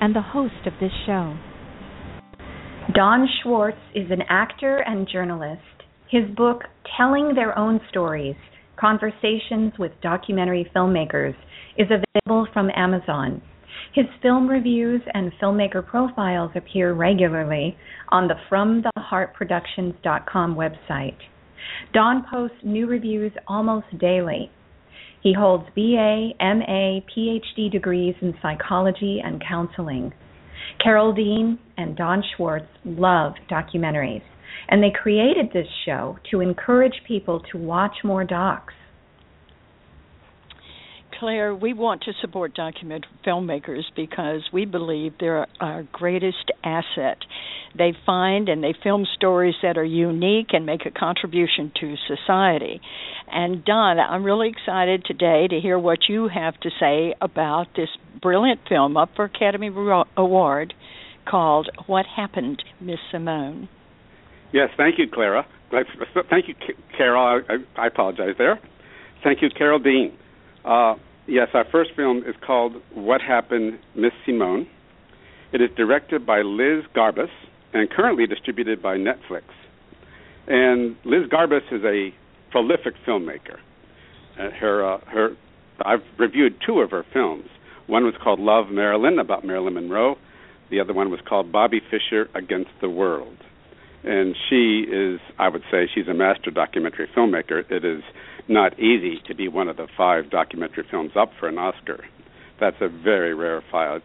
and the host of this show. Don Schwartz is an actor and journalist. His book, Telling Their Own Stories Conversations with Documentary Filmmakers, is available from Amazon. His film reviews and filmmaker profiles appear regularly on the FromTheHeartProductions.com website. Don posts new reviews almost daily. He holds BA, MA, PhD degrees in psychology and counseling. Carole Dean and Don Schwartz love documentaries, and they created this show to encourage people to watch more docs. Claire, we want to support documentary filmmakers because we believe they're our greatest asset. They find and they film stories that are unique and make a contribution to society. And Don, I'm really excited today to hear what you have to say about this brilliant film up for Academy Award called What Happened, Miss Simone. Yes, thank you, Clara. Thank you, Carole. I, I apologize there. Thank you, Carole Dean. Uh, Yes, our first film is called What Happened, Miss Simone. It is directed by Liz Garbus and currently distributed by Netflix. And Liz Garbus is a prolific filmmaker. Uh, her, uh, her, I've reviewed two of her films. One was called Love Marilyn, about Marilyn Monroe. The other one was called Bobby Fischer Against the World. And she is, I would say, she's a master documentary filmmaker. It is not easy to be one of the five documentary films up for an Oscar. That's a very rarefied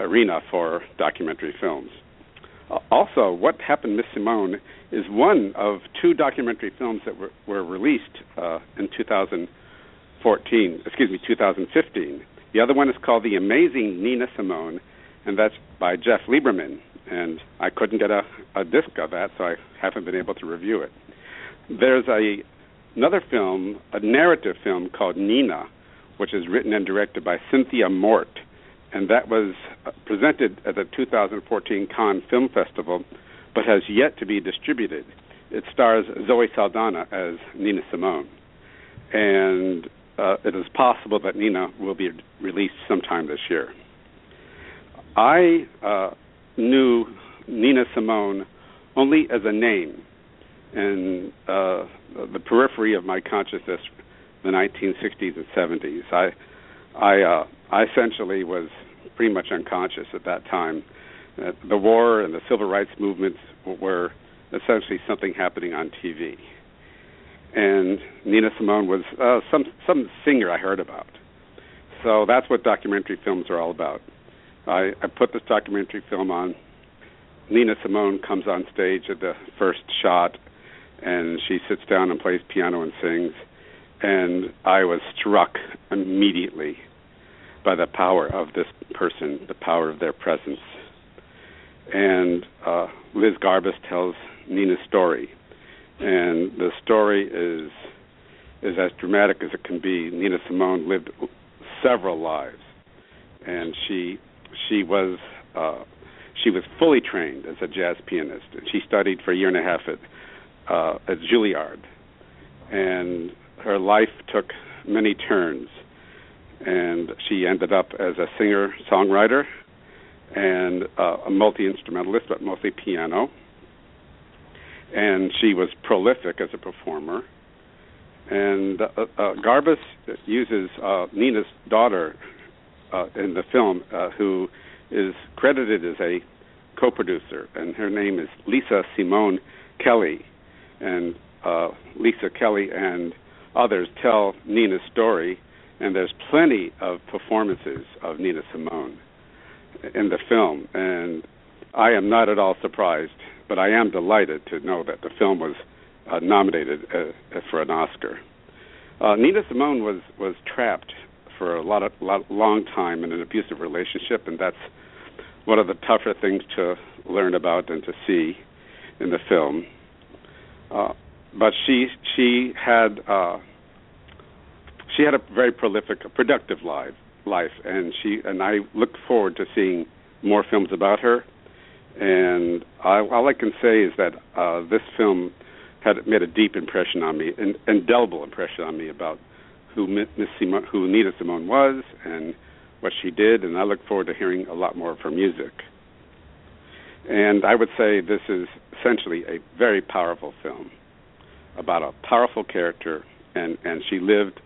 arena for documentary films. Uh, also, What Happened, Miss Simone is one of two documentary films that were, were released uh, in 2014, excuse me, 2015. The other one is called The Amazing Nina Simone, and that's by Jeff Lieberman. And I couldn't get a, a disc of that, so I haven't been able to review it. There's a another film, a narrative film called Nina, which is written and directed by Cynthia Mort, and that was uh, presented at the 2014 Cannes Film Festival, but has yet to be distributed. It stars Zoe Saldana as Nina Simone, and uh, it is possible that Nina will be released sometime this year. I uh, knew Nina Simone only as a name in uh, the periphery of my consciousness, the 1960s and 70s. I, I, uh, I essentially was pretty much unconscious at that time. Uh, the war and the civil rights movements were essentially something happening on TV, and Nina Simone was uh, some some singer I heard about. So that's what documentary films are all about. I, I put this documentary film on. Nina Simone comes on stage at the first shot and she sits down and plays piano and sings and I was struck immediately by the power of this person, the power of their presence. And uh, Liz Garbus tells Nina's story, and the story is is as dramatic as it can be. Nina Simone lived several lives, and she she was uh, she was fully trained as a jazz pianist. She studied for a year and a half at uh, at Juilliard, and her life took many turns, and she ended up as a singer songwriter and uh, a multi instrumentalist, but mostly piano. And she was prolific as a performer. And uh, uh, Garbus uses uh, Nina's daughter uh, in the film, uh, who is credited as a co-producer, and her name is Lisa Simone Kelly and uh, Lisa Kelly and others tell Nina's story, and there's plenty of performances of Nina Simone in the film, and I am not at all surprised, but I am delighted to know that the film was uh, nominated uh, for an Oscar. Uh, Nina Simone was was trapped for a lot of lot, long time in an abusive relationship, and that's one of the tougher things to learn about and to see in the film. Uh, but she she had uh, she had a very prolific, productive life life, and she and I look forward to seeing more films about her. And I, all I can say is that uh, this film had made a deep impression on me, an indelible impression on me about who Miss Simone, who Nina Simone was and what she did, and I look forward to hearing a lot more of her music. And I would say this is essentially a very powerful film about a powerful character, and and she lived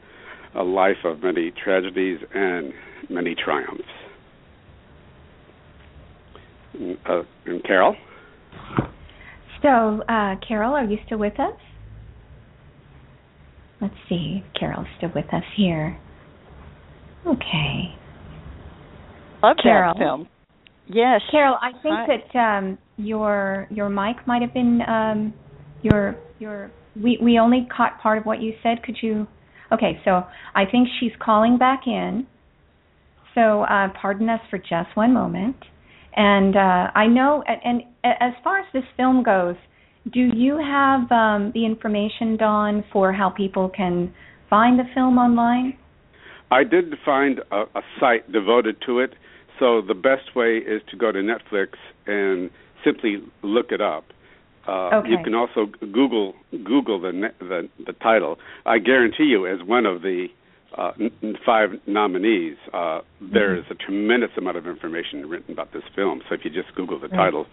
a life of many tragedies and many triumphs. Uh, and Carole. So, uh, Carole, are you still with us? Let's see. Carole's still with us here. Okay. Love Carole. that film. Yes. Carole, I think Hi. that um, your your mic might have been um, your your we we only caught part of what you said. Could you? Okay, so I think she's calling back in. So uh, pardon us for just one moment. And uh, I know, and, and as far as this film goes, do you have um, the information, Don, for how people can find the film online? I did find a, a site devoted to it. So the best way is to go to Netflix and simply look it up. Uh, Okay. You can also Google Google the, ne- the the title. I guarantee you, as one of the uh, n- n- five nominees, uh, there is a tremendous amount of information written about this film. So if you just Google the Right. title,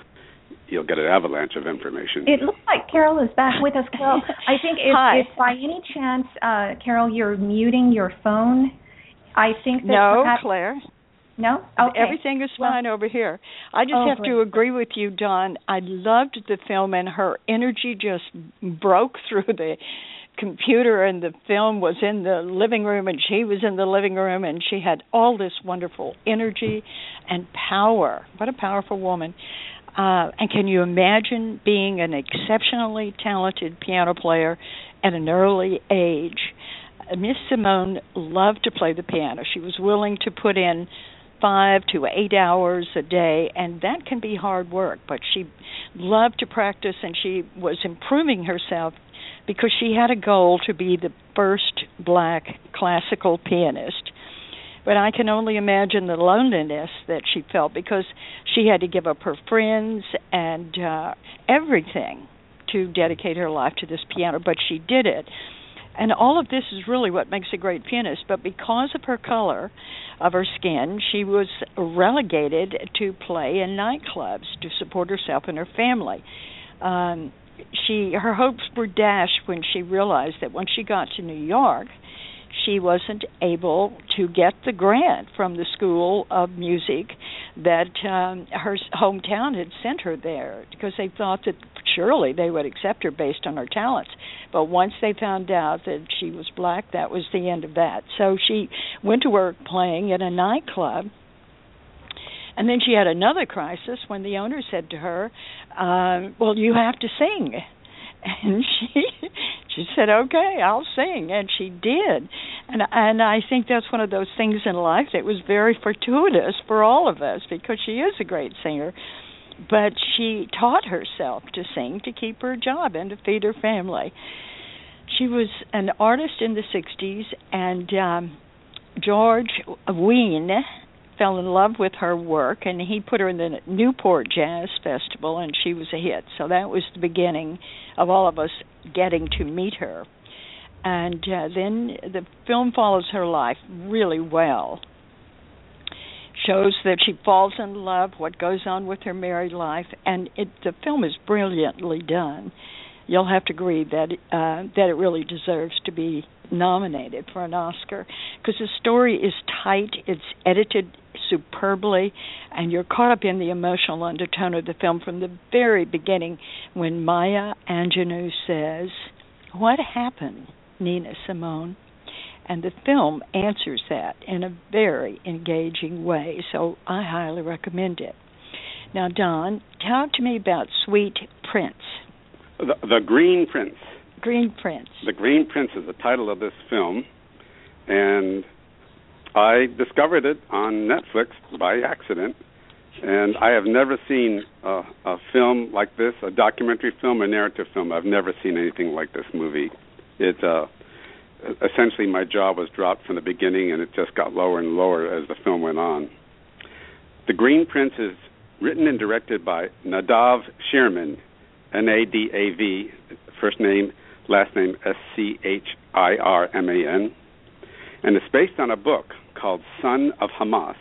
you'll get an avalanche of information. It looks like Carole is back with us. Carole, I think if, if by any chance, uh, Carole, you're muting your phone, I think that No, perhaps Claire. No. Okay. Everything is Well- fine over here. I just Oh, have to agree with you, Don. I loved the film, and her energy just broke through the computer, and the film was in the living room, and she was in the living room, and she had all this wonderful energy and power. What a powerful woman. Uh, and can you imagine being an exceptionally talented piano player at an early age? Uh, Miss Simone loved to play the piano. She was willing to put in five to eight hours a day, and that can be hard work. But she loved to practice, and she was improving herself because she had a goal to be the first black classical pianist. But I can only imagine the loneliness that she felt because she had to give up her friends and uh everything to dedicate her life to this piano, but she did it. And all of this is really what makes a great pianist, but because of her color of her skin, she was relegated to play in nightclubs to support herself and her family. Um she her hopes were dashed when she realized that when she got to New York, she wasn't able to get the grant from the School of Music that um, her hometown had sent her there because they thought that surely they would accept her based on her talents. But once they found out that she was black, that was the end of that. So she went to work playing in a nightclub. And then she had another crisis when the owner said to her, um, "Well, you have to sing." and she she said okay i'll sing and she did and and i think that's one of those things in life that was very fortuitous for all of us because she is a great singer but she taught herself to sing to keep her job and to feed her family she was an artist in the 60s and um George Wein fell in love with her work and he put her in the Newport Jazz Festival and she was a hit. So that was the beginning of all of us getting to meet her. And uh, then the film follows her life really well. Shows that she falls in love, what goes on with her married life, and it, the film is brilliantly done. You'll have to agree that uh, that it really deserves to be nominated for an Oscar because the story is tight, it's edited superbly, and you're caught up in the emotional undertone of the film from the very beginning when Maya Angelou says, What happened, Nina Simone? And the film answers that in a very engaging way, so I highly recommend it. Now, Don, talk to me about Sweet Prince. The, the Green Prince. Green Prince. The Green Prince is the title of this film, and I discovered it on Netflix by accident, And I have never seen a, a film like this, a documentary film, a narrative film. I've never seen anything like this movie. It uh, essentially my jaw was dropped from the beginning, and it just got lower and lower as the film went on. The Green Prince is written and directed by Nadav Schirman, N-A-D-A-V, first name, last name S-C-H-I-R-M-A-N, and it's based on a book called Son of Hamas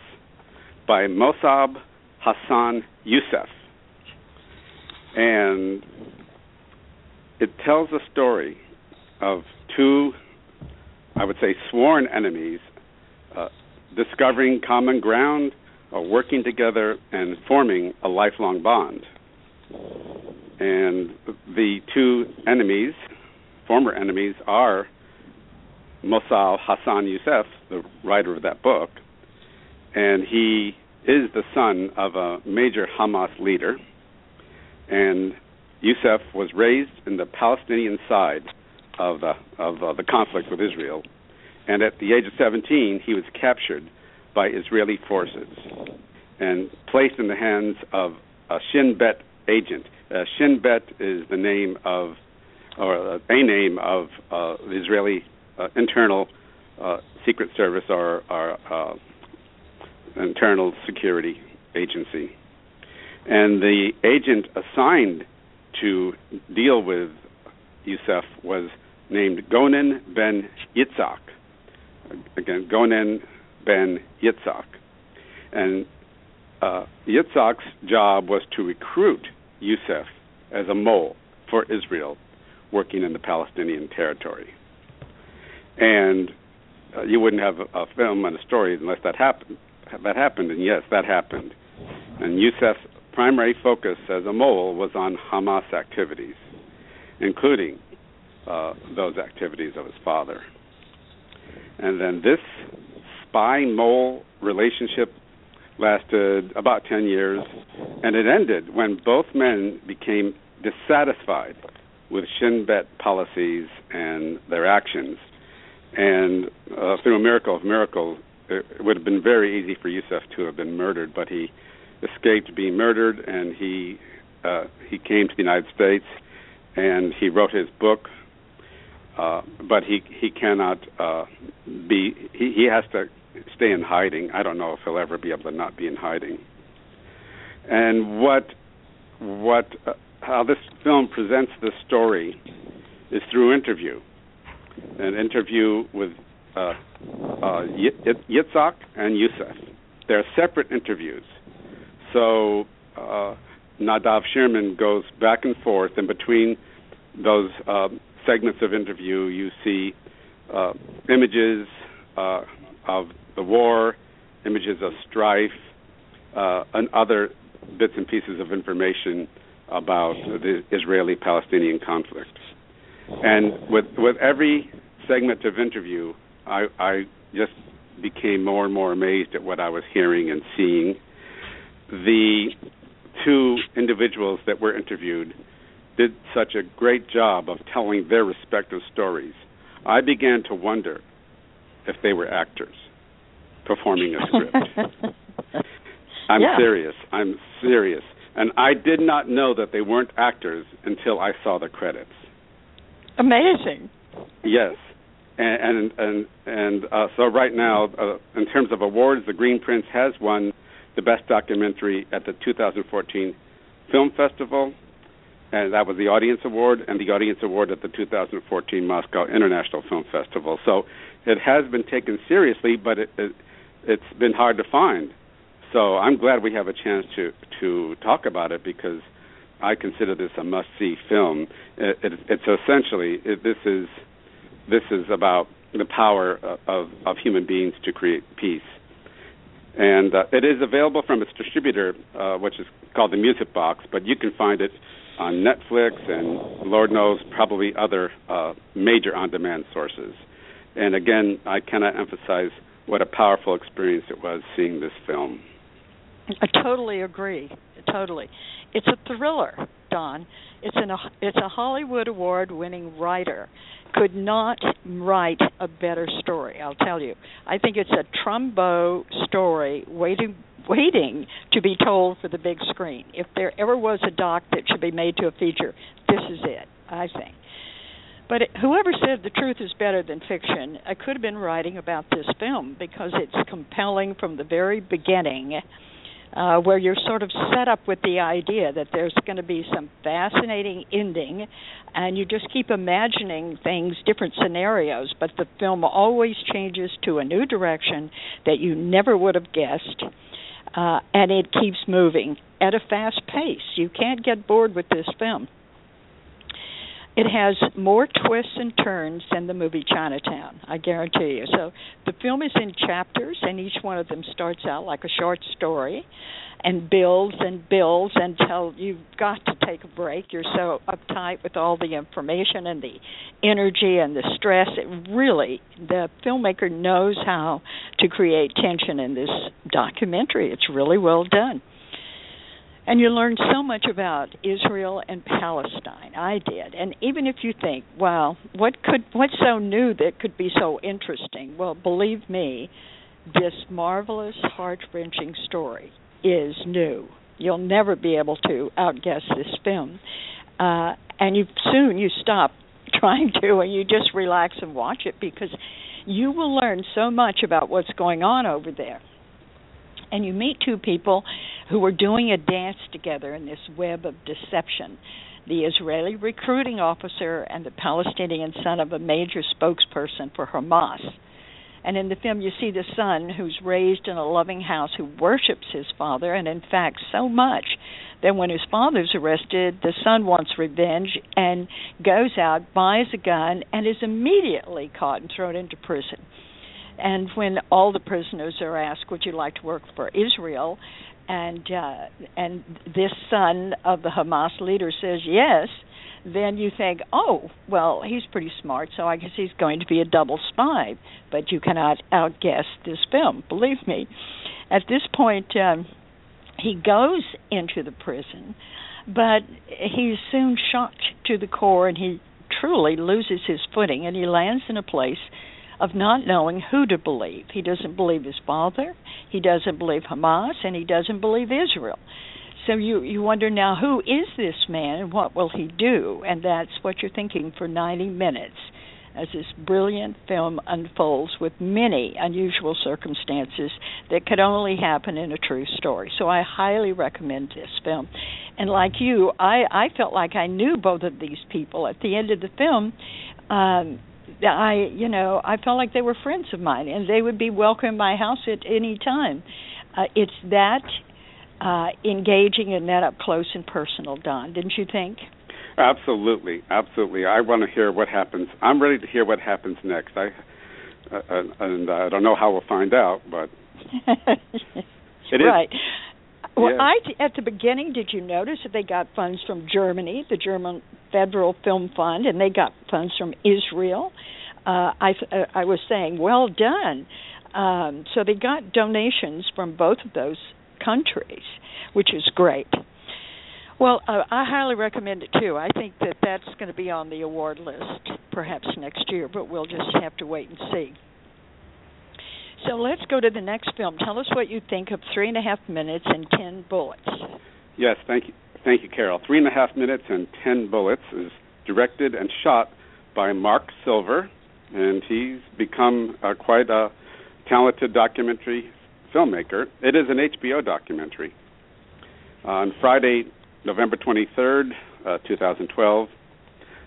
by Mossab Hassan Youssef. And it tells a story of two, I would say, sworn enemies uh, discovering common ground, uh, working together, and forming a lifelong bond. And the two enemies, former enemies, are Mossab Hassan Youssef, the writer of that book, and he is the son of a major Hamas leader. And Youssef was raised in the Palestinian side of the of uh, the conflict with Israel, and at the age of 17, he was captured by Israeli forces and placed in the hands of a Shin Bet agent. Uh, Shin Bet is the name of, or uh, a name of uh, the Israeli uh, internal uh, secret service or, or uh, internal security agency. And the agent assigned to deal with Youssef was named Gonen ben Yitzhak. Again, Gonen ben Yitzhak. And uh, Yitzhak's job was to recruit Youssef as a mole for Israel working in the Palestinian territory. And uh, you wouldn't have a, a, film and a story unless that happened. That happened, and yes, that happened. And Youssef's primary focus as a mole was on Hamas activities, including uh, those activities of his father. And then this spy mole relationship lasted about 10 years, and it ended when both men became dissatisfied with Shin Bet policies and their actions. And uh, through a miracle of miracles, it would have been very easy for Youssef to have been murdered, but he escaped being murdered, and he uh, he came to the United States, and he wrote his book. Uh, but he he cannot uh, be he, he has to stay in hiding. I don't know if he'll ever be able to not be in hiding. And what what uh, how this film presents the story is through interview, an interview with uh, uh, Yitzhak and Youssef. They're separate interviews, so uh, Nadav Schirman goes back and forth, in between those uh, segments of interview, you see uh, images uh, of the war, images of strife, uh, and other bits and pieces of information about the Israeli-Palestinian conflict. And with with every segment of interview, I, I just became more and more amazed at what I was hearing and seeing. The two individuals that were interviewed did such a great job of telling their respective stories. I began to wonder if they were actors performing a script. I'm yeah. serious. I'm serious. And I did not know that they weren't actors until I saw the credits. Amazing. Yes. And and and, and uh, so right now, uh, in terms of awards, The Green Prince has won the best documentary at the 2014 Film Festival, and that was the Audience Award, and the Audience Award at the 2014 Moscow International Film Festival. So it has been taken seriously, but it, it it's been hard to find. So I'm glad we have a chance to to talk about it because I consider this a must-see film. It, it, it's essentially it, this is this is about the power of, of human beings to create peace, and uh, it is available from its distributor, uh, which is called the Music Box. But you can find it on Netflix and Lord knows probably other uh, major on-demand sources. And again, I cannot emphasize what a powerful experience it was seeing this film. I totally agree. Totally. It's a thriller. Don. It's an it's a Hollywood award winning writer. Could not write a better story, I'll tell you. I think it's a Trumbo story waiting waiting to be told for the big screen. If there ever was a doc that should be made to a feature, this is it, I think. But whoever said the truth is better than fiction, I could have been writing about this film because it's compelling from the very beginning. Uh, where you're sort of set up with the idea that there's going to be some fascinating ending, and you just keep imagining things, different scenarios, but the film always changes to a new direction that you never would have guessed, uh, and it keeps moving at a fast pace. You can't get bored with this film. It has more twists and turns than the movie Chinatown, I guarantee you. So the film is in chapters, and each one of them starts out like a short story and builds and builds until you've got to take a break. You're so uptight with all the information and the energy and the stress. It really, the filmmaker knows how to create tension in this documentary. It's really well done and you learn so much about Israel and Palestine. I did, and even if you think, "Well, what could what's so new that could be so interesting?" Well, believe me, this marvelous, heart-wrenching story is new. You'll never be able to outguess this film, uh, and you soon you stop trying to, and you just relax and watch it because you will learn so much about what's going on over there and you meet two people who are doing a dance together in this web of deception the Israeli recruiting officer and the Palestinian son of a major spokesperson for Hamas. And in the film, you see the son who's raised in a loving house who worships his father, and in fact, so much that when his father's arrested, the son wants revenge and goes out, buys a gun, and is immediately caught and thrown into prison. And when all the prisoners are asked, "Would you like to work for Israel?" and uh, and this son of the Hamas leader says yes, then you think, "Oh, well, he's pretty smart, so I guess he's going to be a double spy." But you cannot outguess this film, believe me. At this point, um, he goes into the prison, but he's soon shocked to the core, and he truly loses his footing, and he lands in a place of not knowing who to believe. He doesn't believe his father, he doesn't believe Hamas, and he doesn't believe Israel. So you you wonder now who is this man and what will he do? And that's what you're thinking for 90 minutes as this brilliant film unfolds with many unusual circumstances that could only happen in a true story. So I highly recommend this film. And like you, I I felt like I knew both of these people at the end of the film. Um I, you know, I felt like they were friends of mine, and they would be welcome in my house at any time. Uh, it's that uh, engaging and that up close and personal, Don. Didn't you think? Absolutely, absolutely. I want to hear what happens. I'm ready to hear what happens next. I uh, and I don't know how we'll find out, but it right. Is, well, I at the beginning, did you notice that they got funds from Germany, the German Federal Film Fund, and they got funds from Israel? Uh, I uh, I was saying, well done. Um, so they got donations from both of those countries, which is great. Well, uh, I highly recommend it too. I think that that's going to be on the award list perhaps next year, but we'll just have to wait and see. So let's go to the next film. Tell us what you think of Three and a Half Minutes and Ten Bullets. Yes, thank you, thank you, Carole. Three and a Half Minutes and Ten Bullets is directed and shot by Marc Silver, and he's become uh, quite a talented documentary filmmaker. It is an HBO documentary. On Friday, November 23rd, uh, 2012,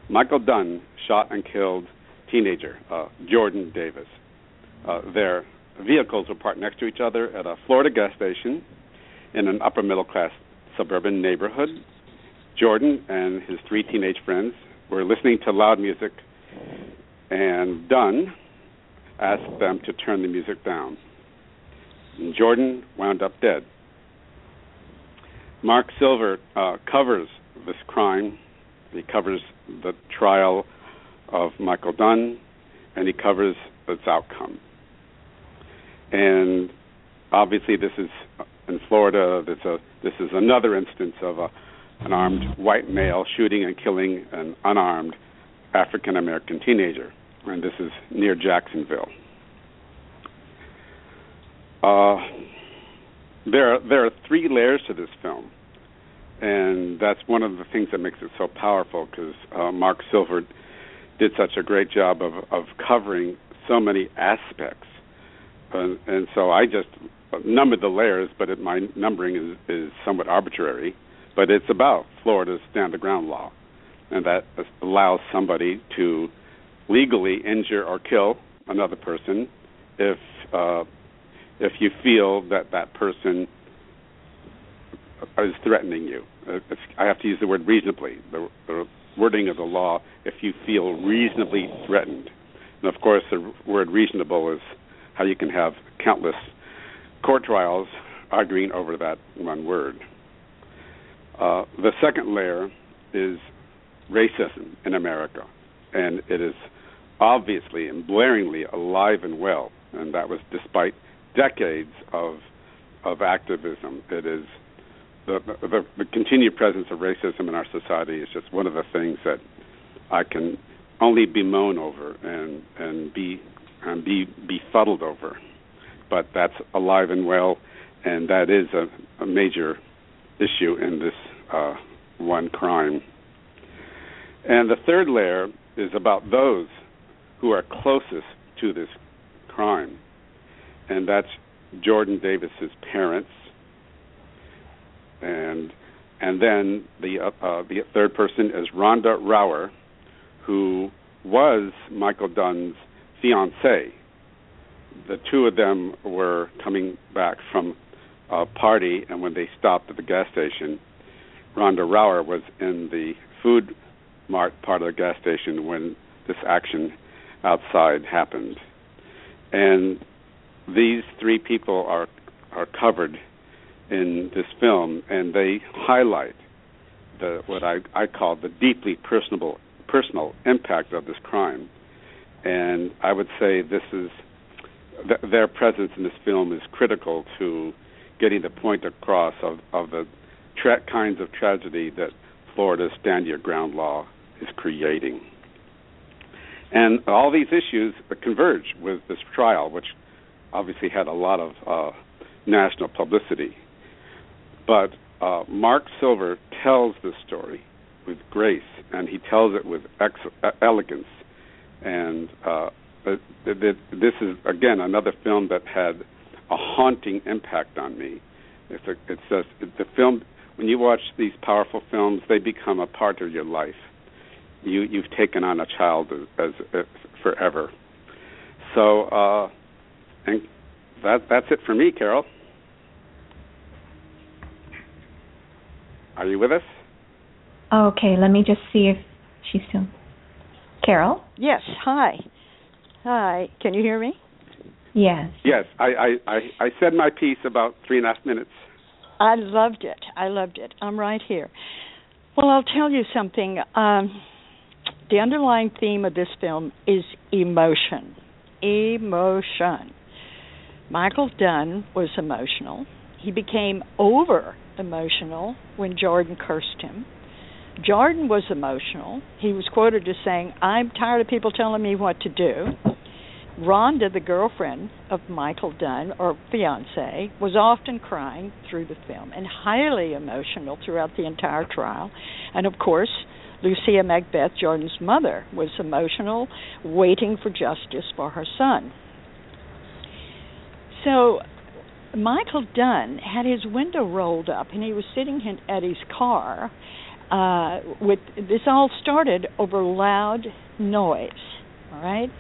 Michael Dunn shot and killed teenager uh, Jordan Davis. Uh, there vehicles were parked next to each other at a Florida gas station in an upper middle class suburban neighborhood. Jordan and his three teenage friends were listening to loud music, and Dunn asked them to turn the music down. And Jordan wound up dead. Marc Silver uh, covers this crime. He covers the trial of Michael Dunn, and he covers its outcome and obviously this is in Florida. This a this is another instance of a an armed white male shooting and killing an unarmed African American teenager, and this is near Jacksonville. Uh, there, are, there are three layers to this film, and that's one of the things that makes it so powerful. Because uh, Marc Silver did such a great job of of covering so many aspects, and, and so I just numbered the layers, but it, my numbering is, is somewhat arbitrary. But it's about Florida's stand the ground law, and that allows somebody to legally injure or kill another person if uh, if you feel that that person is threatening you. I have to use the word reasonably. The, the wording of the law, if you feel reasonably threatened. And of course, the word reasonable is how you can have countless court trials arguing over that one word. Uh, the second layer is racism in America, and it is obviously and blaringly alive and well, and that was despite decades of of activism. It is the, the the continued presence of racism in our society is just one of the things that I can only bemoan over and and be and be befuddled over. But that's alive and well, and that is a, a major issue in this uh, one crime. And the third layer is about those who are closest to this crime and that's Jordan Davis's parents, and and then the uh, the third person is Rhonda Rouer, who was Michael Dunn's fiancee. The two of them were coming back from a party, and when they stopped at the gas station, Rhonda Rouer was in the food mart part of the gas station when this action outside happened. And these three people are are covered in this film, and they highlight the what I, I call the deeply personal personal impact of this crime. And I would say this is th- their presence in this film is critical to getting the point across of, of the tra- kinds of tragedy that Florida's stand your ground law is creating. And all these issues converge with this trial, which obviously had a lot of uh, national publicity. But uh, Marc Silver tells the story with grace, and he tells it with ex- elegance. And uh, it, this is again another film that had a haunting impact on me. It's, a, it's just the film. When you watch these powerful films, they become a part of your life. You you've taken on a child as, as, as forever. So uh, and that that's it for me, Carole. Are you with us? Okay, let me just see if she's still. Carole? Yes. Hi. Hi. Can you hear me? Yes. Yes. I I I, I said my piece about three and a half minutes. I loved it. I loved it. I'm right here. Well, I'll tell you something. Um, the underlying theme of this film is emotion. Emotion. Michael Dunn was emotional. He became over emotional when Jordan cursed him. Jordan was emotional. He was quoted as saying, I'm tired of people telling me what to do. Rhonda, the girlfriend of Michael Dunn, or fiance, was often crying through the film and highly emotional throughout the entire trial. And of course, Lucia McBath, Jordan's mother, was emotional, waiting for justice for her son. So Michael Dunn had his window rolled up and he was sitting at his car uh with this all started over loud noise all right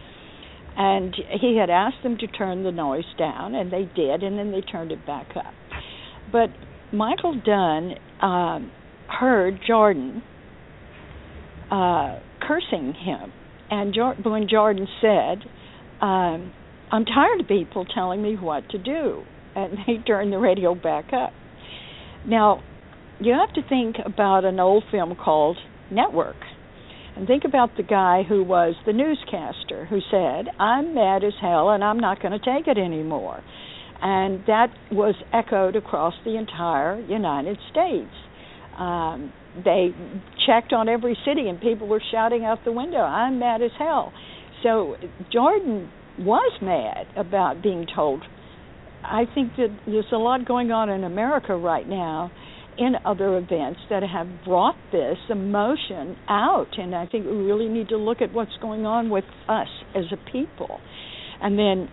and he had asked them to turn the noise down and they did and then they turned it back up but michael dunn um heard jordan uh cursing him and jo- when jordan said um I'm tired of people telling me what to do. And they turned the radio back up. Now, you have to think about an old film called Network. And think about the guy who was the newscaster who said, I'm mad as hell and I'm not going to take it anymore. And that was echoed across the entire United States. Um, they checked on every city, and people were shouting out the window, "I'm mad as hell." So Jordan was mad about being told. I think that there's a lot going on in America right now in other events that have brought this emotion out and I think we really need to look at what's going on with us as a people. And then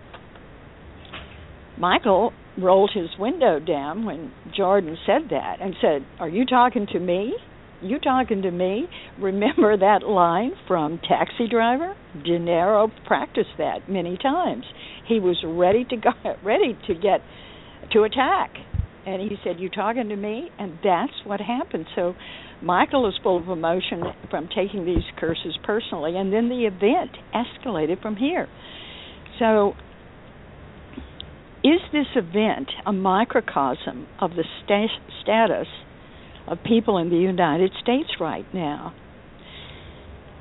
Michael rolled his window down when Jordan said that and said, "Are you talking to me?" You talking to me? Remember that line from Taxi Driver? De Niro practiced that many times. He was ready to go, ready to get to attack, and he said, "You talking to me?" And that's what happened. So Michael is full of emotion from taking these curses personally, and then the event escalated from here. So is this event a microcosm of the sta- status of people in the United States right now?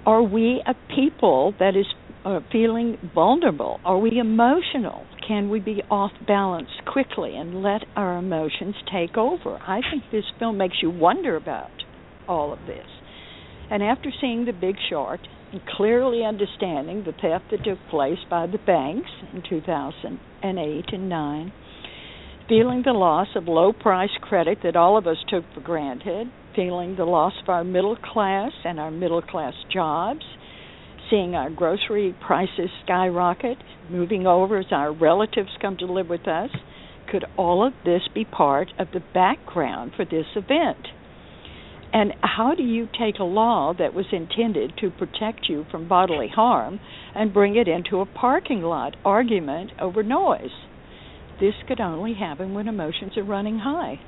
Are we a people that is uh, feeling vulnerable? Are we emotional? Can we be off balance quickly and let our emotions take over? I think this film makes you wonder about all of this. And after seeing The Big Short and clearly understanding the theft that took place by the banks in 2008 and 9, feeling the loss of low price credit that all of us took for granted, feeling the loss of our middle class and our middle class jobs, seeing our grocery prices skyrocket, moving over as our relatives come to live with us. Could all of this be part of the background for this event? And how do you take a law that was intended to protect you from bodily harm and bring it into a parking lot argument over noise? This could only happen when emotions are running high.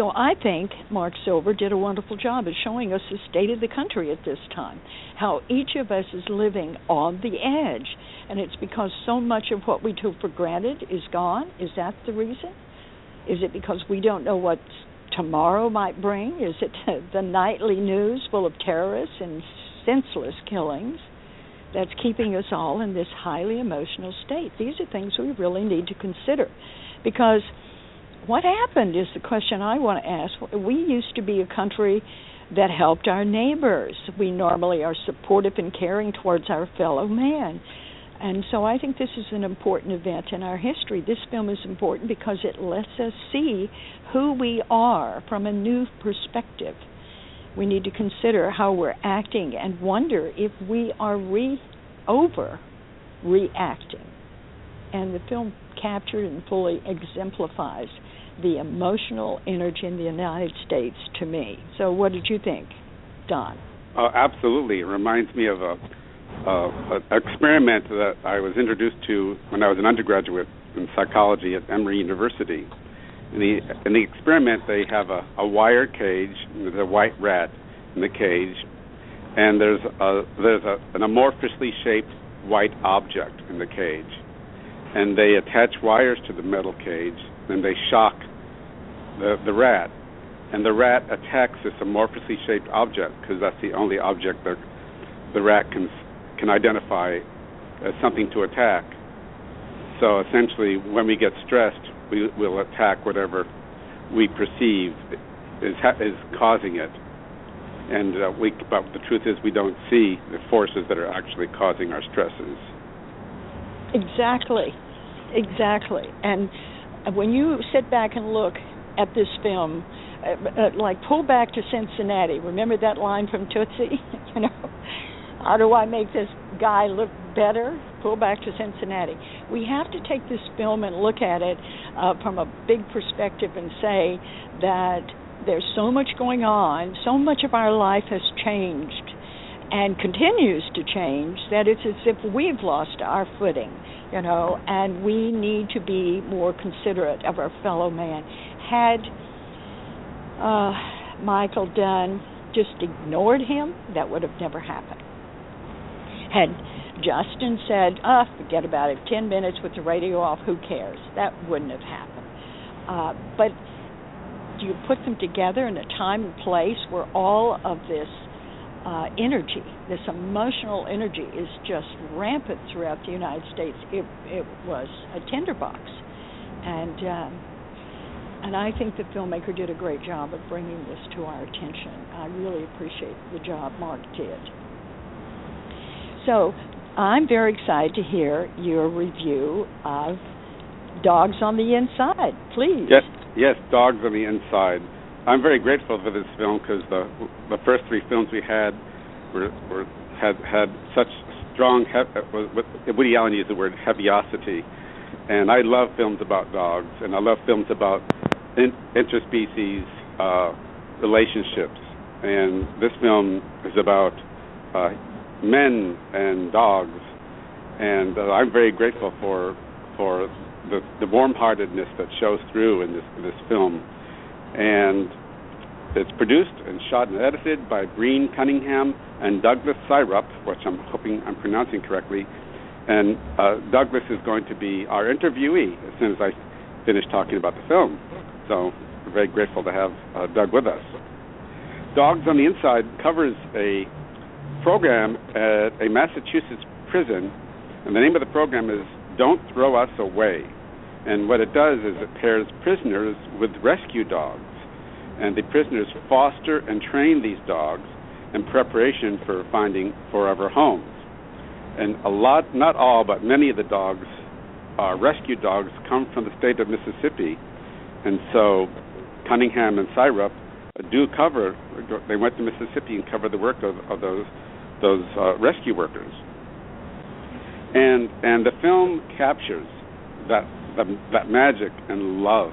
So I think Marc Silver did a wonderful job of showing us the state of the country at this time, how each of us is living on the edge, and it's because so much of what we took for granted is gone. Is that the reason? Is it because we don't know what tomorrow might bring? Is it the nightly news full of terrorists and senseless killings? that's keeping us all in this highly emotional state. These are things we really need to consider because what happened is the question I want to ask. We used to be a country that helped our neighbors. We normally are supportive and caring towards our fellow man. And so I think this is an important event in our history. This film is important because it lets us see who we are from a new perspective we need to consider how we're acting and wonder if we are re over reacting. And the film captured and fully exemplifies the emotional energy in the United States to me. So, what did you think, Don? Uh, absolutely, it reminds me of a, an experiment that I was introduced to when I was an undergraduate in psychology at Emory University in the in the experiment they have a, a wire cage with a white rat in the cage and there's a there's a, an amorphously shaped white object in the cage and they attach wires to the metal cage and they shock the the rat and the rat attacks this amorphously shaped object because that's the only object that the rat can can identify as something to attack so essentially when we get stressed we will attack whatever we perceive is ha- is causing it. And uh, we, but the truth is, we don't see the forces that are actually causing our stresses. Exactly, exactly. And when you sit back and look at this film, uh, uh, like pull back to Cincinnati. Remember that line from Tootsie? you know, how do I make this guy look better? Pull back to Cincinnati. We have to take this film and look at it uh, from a big perspective and say that there's so much going on, so much of our life has changed and continues to change that it's as if we've lost our footing, you know, and we need to be more considerate of our fellow man. Had uh, Michael Dunn just ignored him, that would have never happened. Had Justin said, "Ah, oh, forget about it. Ten minutes with the radio off. Who cares?" That wouldn't have happened. Uh, but you put them together in a time and place where all of this uh, energy, this emotional energy, is just rampant throughout the United States? It, it was a tinderbox, and um, and I think the filmmaker did a great job of bringing this to our attention. I really appreciate the job Marc did. So, I'm very excited to hear your review of Dogs on the Inside. Please. Yes, yes, Dogs on the Inside. I'm very grateful for this film because the the first three films we had were, were had had such strong. He- Woody Allen used the word heaviosity, and I love films about dogs, and I love films about in, interspecies uh, relationships. And this film is about uh, men and dogs, and uh, I'm very grateful for for the, the warm-heartedness that shows through in this this film. And it's produced and shot and edited by Breen Cunningham and Douglas Seirup, which I'm hoping I'm pronouncing correctly. And uh, Douglas is going to be our interviewee as soon as I finish talking about the film. So we're very grateful to have uh, Doug with us. Dogs on the Inside covers a program at a Massachusetts prison, and the name of the program is Don't Throw Us Away. And what it does is it pairs prisoners with rescue dogs, and the prisoners foster and train these dogs in preparation for finding forever homes. And a lot, not all, but many of the dogs, uh, rescue dogs, come from the state of Mississippi, and so Cunningham and Seirup do cover. They went to Mississippi and covered the work of, of those those uh, rescue workers. And and the film captures that that, that magic and love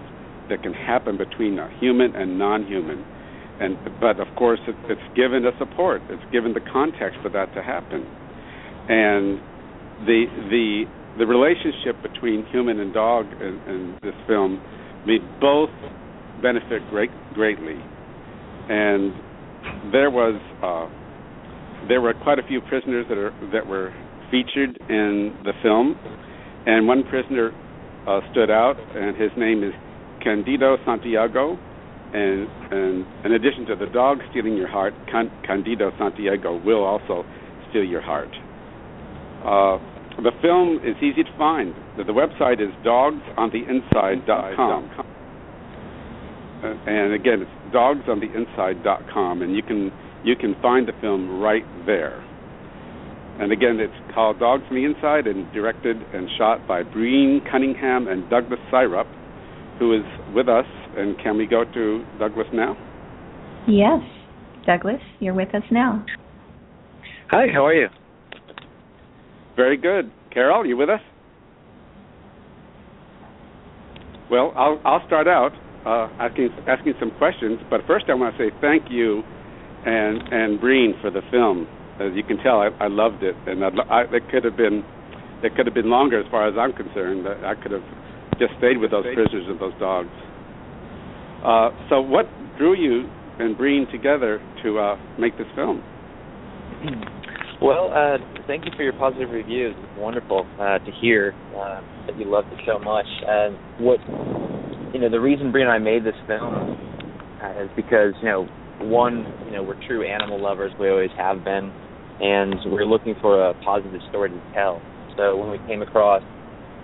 that can happen between a human and non-human. And but of course it, it's given a support. It's given the context for that to happen. And the the the relationship between human and dog in, in this film made both benefit great greatly. And there was uh, there were quite a few prisoners that are that were featured in the film, and one prisoner uh, stood out, and his name is Candido Santiago. And, and in addition to the dog stealing your heart, Can- Candido Santiago will also steal your heart. Uh, the film is easy to find. The, the website is dogsontheinside.com. Uh, and again, it's dogsontheinside.com, and you can you can find the film right there. And again, it's called Dogs from the Inside and directed and shot by Breen Cunningham and Douglas Seirup, who is with us. And can we go to Douglas now? Yes, Douglas, you're with us now. Hi, how are you? Very good. Carole, you with us? Well, I'll I'll start out uh, asking asking some questions, but first I want to say thank you and and Breen for the film. As you can tell, I, I loved it, and I'd, I, it could have been it could have been longer as far as I'm concerned. I could have just stayed with those prisoners and those dogs. Uh, so, what drew you and Breen together to uh, make this film? Well, uh, thank you for your positive reviews. It's wonderful uh, to hear uh, that you love the show much. And what you know, the reason Bree and I made this film uh, is because you know, one, you know, we're true animal lovers. We always have been, and we're looking for a positive story to tell. So when we came across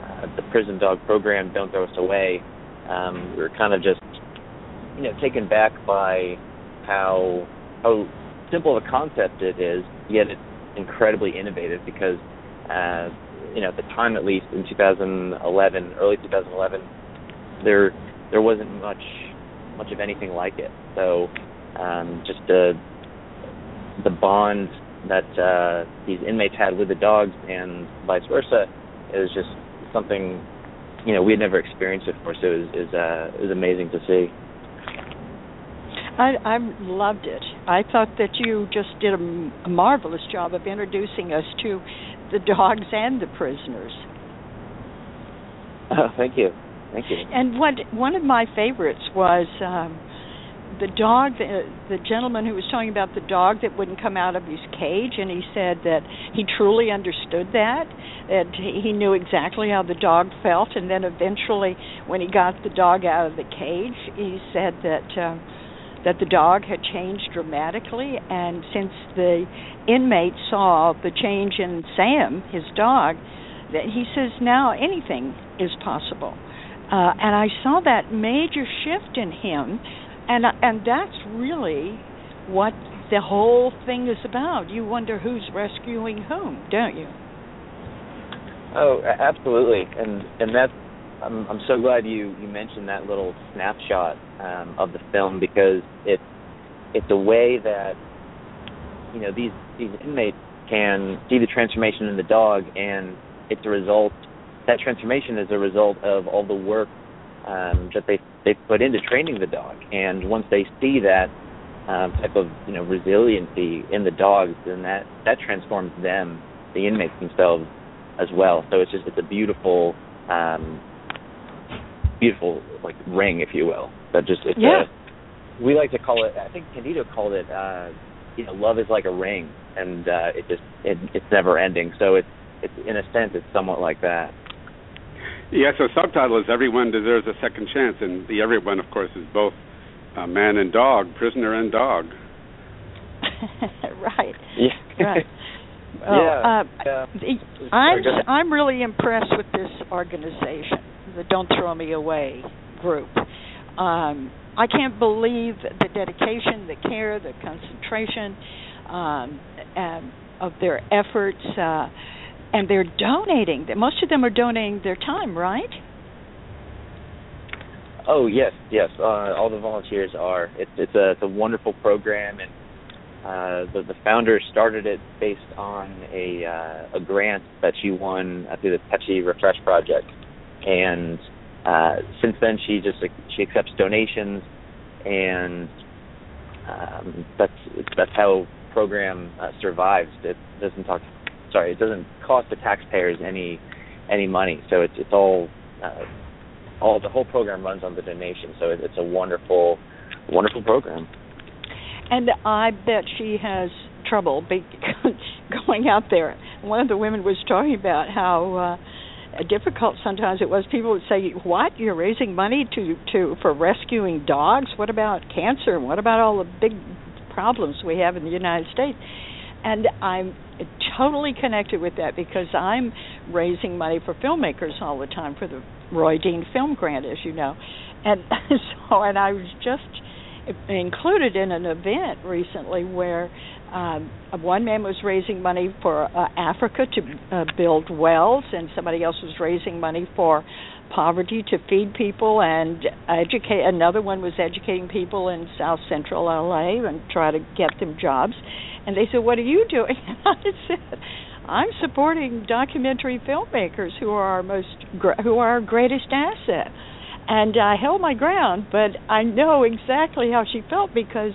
uh, the prison dog program, Don't Throw Us Away, um, we were kind of just, you know, taken back by how how simple of a concept it is, yet it's incredibly innovative because, uh, you know, at the time at least in 2011, early 2011, there there wasn't much much of anything like it. So um, just the the bond that uh, these inmates had with the dogs and vice versa is just something you know we had never experienced before. So it was is uh, it was amazing to see. I, I loved it. I thought that you just did a, a marvelous job of introducing us to the dogs and the prisoners. Oh, thank you, thank you. And what one of my favorites was um, the dog. The, the gentleman who was talking about the dog that wouldn't come out of his cage, and he said that he truly understood that. That he knew exactly how the dog felt, and then eventually, when he got the dog out of the cage, he said that. Uh, that the dog had changed dramatically, and since the inmate saw the change in Sam, his dog, that he says now anything is possible. uh, and I saw that major shift in him, and and that's really what the whole thing is about. You wonder who's rescuing whom, don't you? Oh, absolutely, and and that's I'm I'm so glad you you mentioned that little snapshot um, of the film because it's it's a way that you know these these inmates can see the transformation in the dog, and it's a result. That transformation is a result of all the work um, that they they put into training the dog, and once they see that um, type of you know resiliency in the dogs, then that that transforms them, the inmates themselves, as well. So it's just it's a beautiful um, beautiful like ring, if you will. That just it's yeah. a we like to call it. I think Candido called it. Uh, you know, love is like a ring, and uh, it just it, it's never ending. So it's it's in a sense it's somewhat like that. Yeah. So subtitle is everyone deserves a second chance, and the everyone, of course, is both uh, man and dog, prisoner and dog. right. Yeah. Right. Oh, yeah, uh, yeah. I'm I'm really impressed with this organization, the Don't Throw Me Away group. Um, I can't believe the dedication, the care, the concentration um, and of their efforts, uh, and they're donating. Most of them are donating their time, right? Oh yes, yes. Uh, all the volunteers are. It's it's a it's a wonderful program, and uh, the the founder started it based on a uh, a grant that she won through the Pepsi Refresh project, and uh, since then she just she accepts donations, and um, that's that's how program uh, survives. It doesn't talk. Sorry, it doesn't cost the taxpayers any any money. So it's it's all uh, all the whole program runs on the donation. So it, it's a wonderful wonderful program. And I bet she has trouble be- going out there. One of the women was talking about how uh, difficult sometimes it was. People would say, "What? You're raising money to to for rescuing dogs? What about cancer? What about all the big problems we have in the United States?" And I'm totally connected with that because I'm raising money for filmmakers all the time for the Roy Dean Film Grant, as you know, and so and I was just included in an event recently where um, one man was raising money for uh, Africa to uh, build wells, and somebody else was raising money for poverty to feed people and educate. Another one was educating people in South Central LA and try to get them jobs. And they said, "What are you doing?" I said, "I'm supporting documentary filmmakers who are our most who are our greatest asset." And I held my ground, but I know exactly how she felt because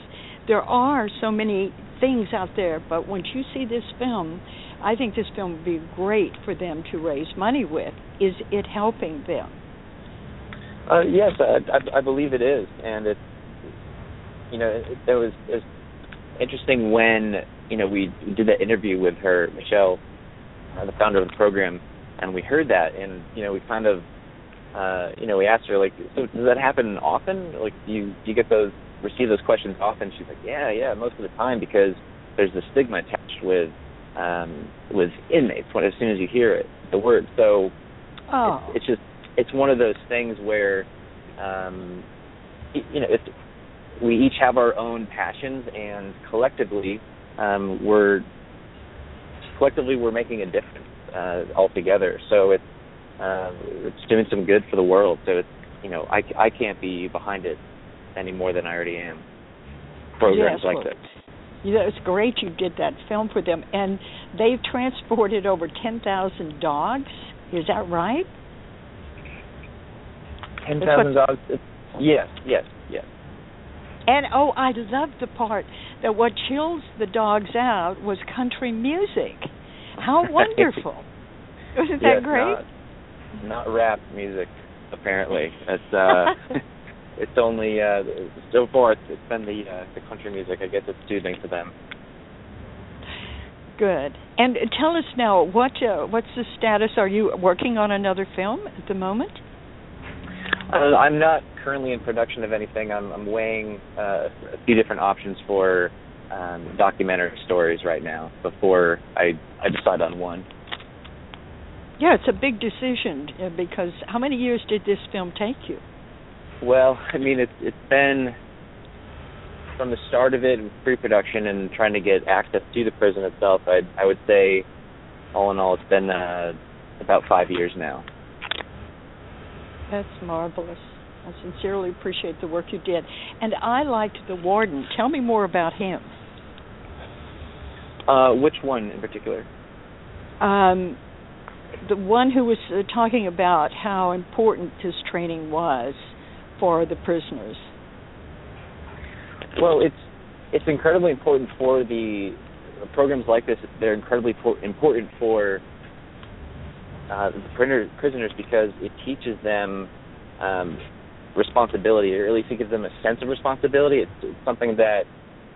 there are so many things out there. But once you see this film, I think this film would be great for them to raise money with. Is it helping them? Uh, yes, I, I, I believe it is, and it's you know it, it was it was interesting when you know we did that interview with her, Michelle, uh, the founder of the program, and we heard that, and you know we kind of uh, you know, we asked her like, so does that happen often? Like, do you do you get those receive those questions often? She's like, yeah, yeah, most of the time because there's the stigma attached with um, with inmates when as soon as you hear it, the word. So oh. it's, it's just it's one of those things where um, you know it's we each have our own passions and collectively um, we're collectively we're making a difference uh, altogether. So it's uh, it's doing some good for the world. So it's you know I I can't be behind it any more than I already am. Programs like this. You know, it's great you did that film for them, and they've transported over ten thousand dogs. Is that right? Ten thousand dogs. Yes, yes, yes. And oh, I love the part that what chills the dogs out was country music. How wonderful! Isn't that yes, great? Not, not rap music apparently. It's uh it's only uh so far it's, it's been the uh, the country music. I guess it's soothing to them. Good. And tell us now what uh, what's the status? Are you working on another film at the moment? Uh, I'm not currently in production of anything. I'm, I'm weighing uh, a few different options for um, documentary stories right now before I I decide on one. Yeah, it's a big decision uh, because how many years did this film take you? Well, I mean, it's it's been from the start of it, pre-production, and trying to get access to the prison itself. I I would say, all in all, it's been uh, about five years now. That's marvelous. I sincerely appreciate the work you did. And I liked the warden. Tell me more about him. Uh, which one in particular? Um, the one who was uh, talking about how important this training was for the prisoners. Well, it's it's incredibly important for the programs like this. They're incredibly important for uh, the prisoners because it teaches them um, responsibility, or at least it gives them a sense of responsibility. It's, it's something that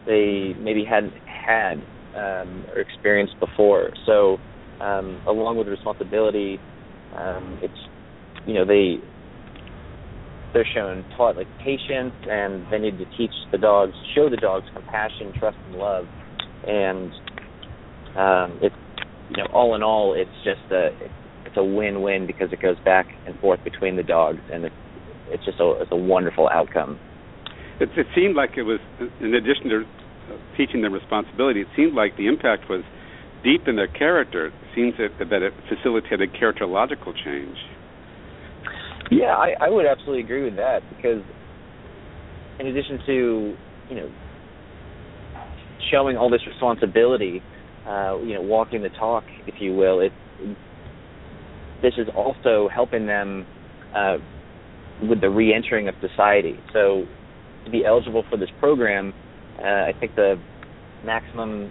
they maybe hadn't had um, or experienced before. So, um, along with responsibility, um, it's you know they they're shown taught like patience, and they need to teach the dogs, show the dogs compassion, trust, and love, and um, it's you know all in all, it's just a it's a win-win because it goes back and forth between the dogs, and it's it's just a it's a wonderful outcome. It, it seemed like it was, in addition to teaching them responsibility, it seemed like the impact was deep in their character. It seems that, that it facilitated characterological change. Yeah, I, I would absolutely agree with that because, in addition to you know showing all this responsibility, uh, you know, walking the talk, if you will, it this is also helping them uh, with the re-entering of society. So to be eligible for this program, uh, I think the maximum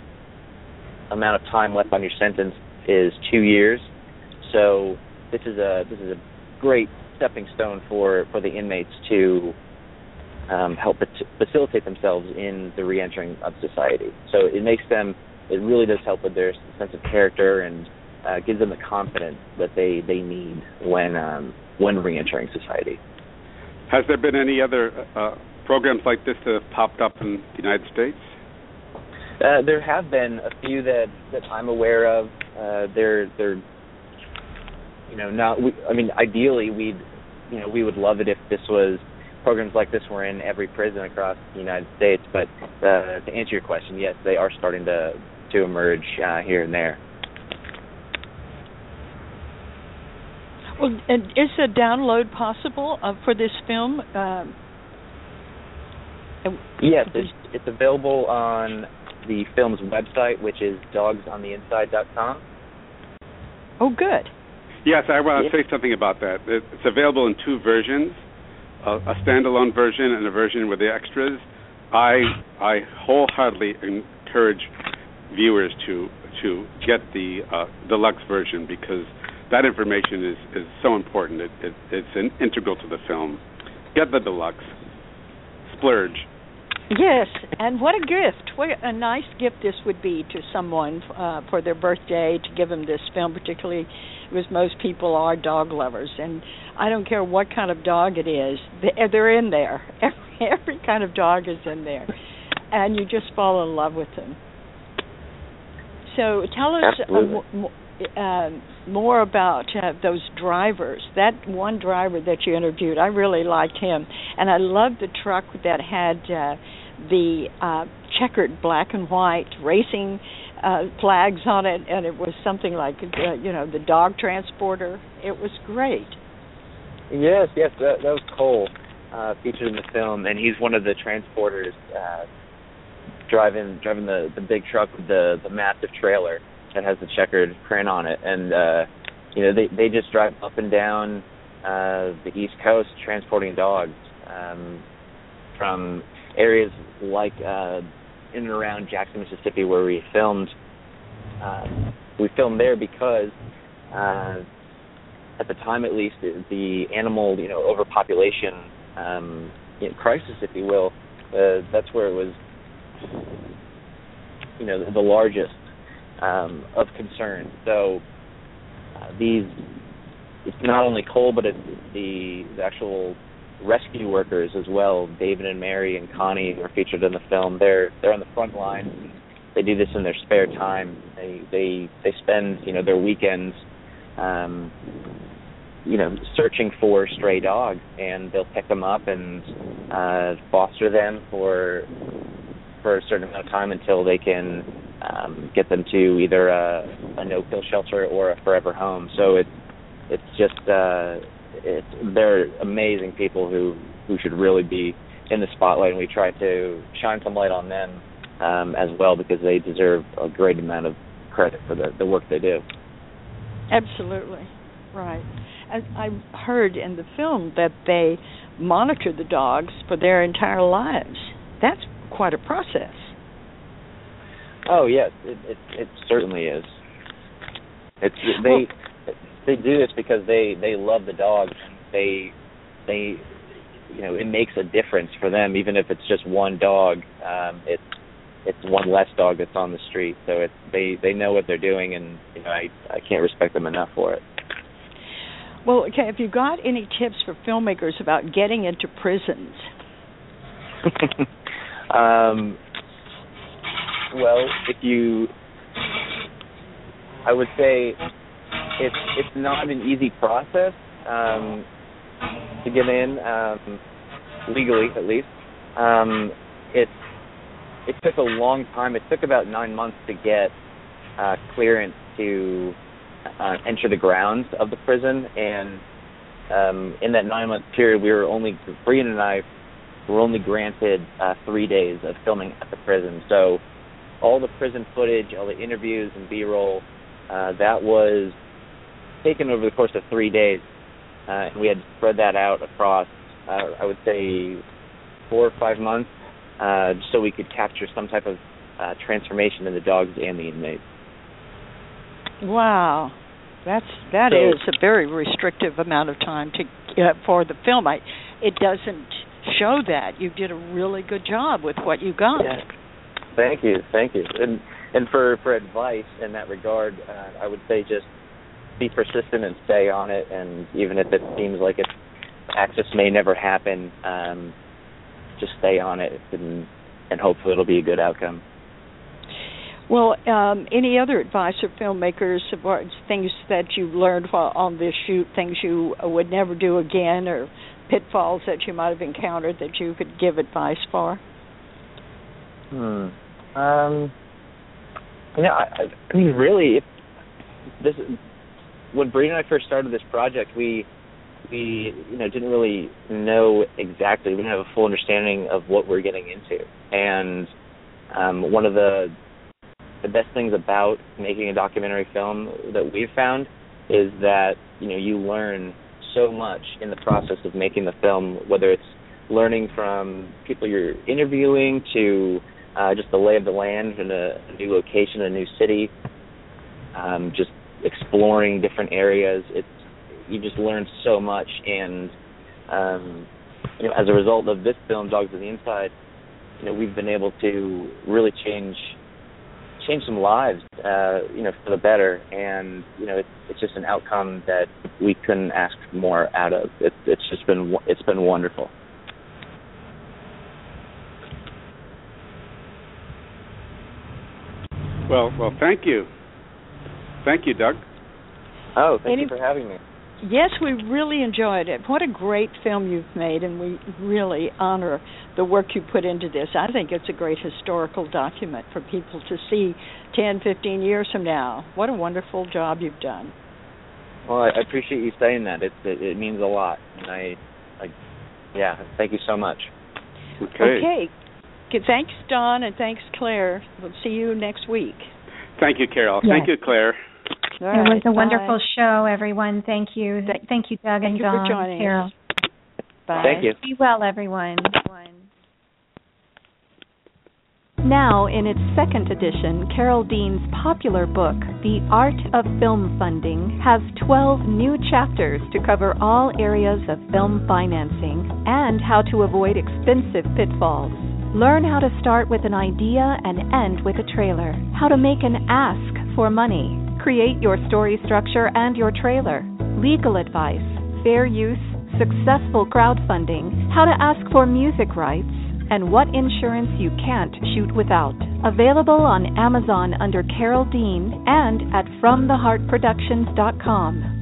amount of time left on your sentence is two years. So this is a this is a great stepping stone for for the inmates to um, help facilitate themselves in the re-entering of society. So it makes them it really does help with their sense of character and uh, gives them the confidence that they they need when um, when re-entering society. Has there been any other uh, programs like this that have popped up in the United States? Uh, there have been a few that that I'm aware of. Uh, they're they're you know not. We, I mean, ideally we'd you know we would love it if this was programs like this were in every prison across the United States. But uh, to answer your question, yes, they are starting to to emerge uh, here and there. Well, and is a download possible uh, for this film? Um, yes, it's, it's available on the film's website, which is dogsontheinside.com. Oh, good. Yes, I want to say something about that. It's available in two versions: a, a standalone version and a version with the extras. I I wholeheartedly encourage viewers to to get the uh, deluxe version because that information is, is so important. It, it, it's an, integral to the film. Get the deluxe. Splurge. Yes, and what a gift! What a nice gift this would be to someone uh, for their birthday to give them this film, particularly because most people are dog lovers, and I don't care what kind of dog it is, they're in there. Every, every kind of dog is in there, and you just fall in love with them. So tell us uh, uh, more about uh, those drivers. That one driver that you interviewed, I really liked him, and I loved the truck that had uh, the uh, checkered black and white racing uh, flags on it, and it was something like uh, you know the dog transporter. It was great. Yes, yes, that, that was Cole uh, featured in the film, and he's one of the transporters uh, driving driving the the big truck with the the massive trailer that has the checkered print on it, and uh, you know they they just drive up and down uh, the East Coast transporting dogs um, from areas like uh, in and around Jackson, Mississippi, where we filmed. Uh, we filmed there because uh, at the time, at least, the animal you know overpopulation um, you know, crisis, if you will, uh, that's where it was you know the, the largest um, of concern. So uh, these, it's not only Cole, but it's the, the actual rescue workers as well. David and Mary and Connie are featured in the film. They're they're on the front line. They do this in their spare time. They they they spend you know their weekends um, you know, searching for stray dogs, and they'll pick them up and uh, foster them for for a certain amount of time until they can um, get them to either a, a no-kill shelter or a forever home. So it's it's just uh, it's they're amazing people who who should really be in the spotlight, and we try to shine some light on them um, as well because they deserve a great amount of credit for the the work they do. Absolutely, right. As I heard in the film that they monitor the dogs for their entire lives. That's quite a process. Oh yes, it it, it certainly is. It's they well, they do this because they they love the dogs. They they you know it makes a difference for them even if it's just one dog. Um, it's it's one less dog that's on the street. So it's they they know what they're doing, and you know I I can't respect them enough for it. Well, okay. Have you got any tips for filmmakers about getting into prisons? um, well, if you, I would say it's it's not an easy process um, to get in um, legally, at least. Um, it's it took a long time. It took about nine months to get uh, clearance to uh, enter the grounds of the prison, and um, in that nine month period, we were only Brian and I were only granted uh, three days of filming at the prison. So all the prison footage, all the interviews and B-roll, uh, that was taken over the course of three days, uh, and we had spread that out across, uh, I would say, four or five months uh, so we could capture some type of uh, transformation in the dogs and the inmates. Wow, that's that so, is a very restrictive amount of time to uh, for the film. I, it doesn't show that you did a really good job with what you got. Yeah. Thank you, thank you, and and for for advice in that regard, uh, I would say just be persistent and stay on it, and even if it seems like it access may never happen, um, just stay on it and and hopefully it'll be a good outcome. Well, um, any other advice for filmmakers about things that you learned while on this shoot, things you would never do again, or pitfalls that you might have encountered that you could give advice for? Hmm. Um. You know, I, I mean, really, if this when Bree and I first started this project, we we you know didn't really know exactly we didn't have a full understanding of what we're getting into. And um, one of the the best things about making a documentary film that we've found is that you know you learn so much in the process of making the film whether it's learning from people you're interviewing to uh, just the lay of the land in a, a new location a new city um, just exploring different areas. It's you just learn so much and um you know as a result of this film dogs of the inside you know we've been able to really change change some lives uh you know for the better. And you know it's it's just an outcome that we couldn't ask more out of. It, it's just been it's been wonderful. Well well thank you thank you doug oh thank Any, you for having me Yes, we really enjoyed it. What a great film you've made, and we really honor the work you put into this. I think it's a great historical document for people to see 10, 15 years from now. What a wonderful job you've done. Well, I appreciate you saying that. It it, it means a lot, and I, I, yeah, thank you so much. Okay. Okay. Thanks, Don, and thanks, Claire. We'll see you next week. Thank you, Carole. Yes. Thank you, Claire. All it right, was a bye. wonderful show, everyone. Thank you. Thank you, Doug Thank and Don. Thank you for joining Carole. us. Bye. Thank you. Be well, everyone. Now, in its second edition, Carole Dean's popular book, The Art of Film Funding, has 12 new chapters to cover all areas of film financing and how to avoid expensive pitfalls. Learn how to start with an idea and end with a trailer, how to make an ask for money, Create your story structure and your trailer. Legal advice, fair use, successful crowdfunding, how to ask for music rights, and what insurance you can't shoot without. Available on Amazon under Carole Dean and at FromTheHeartProductions.com.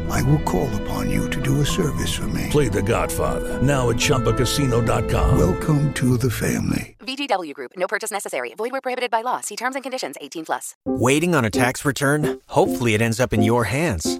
I will call upon you to do a service for me. Play The Godfather now at ChumbaCasino.com. Welcome to the family. VGW Group. No purchase necessary. Void where prohibited by law. See terms and conditions. 18 plus. Waiting on a tax return? Hopefully, it ends up in your hands.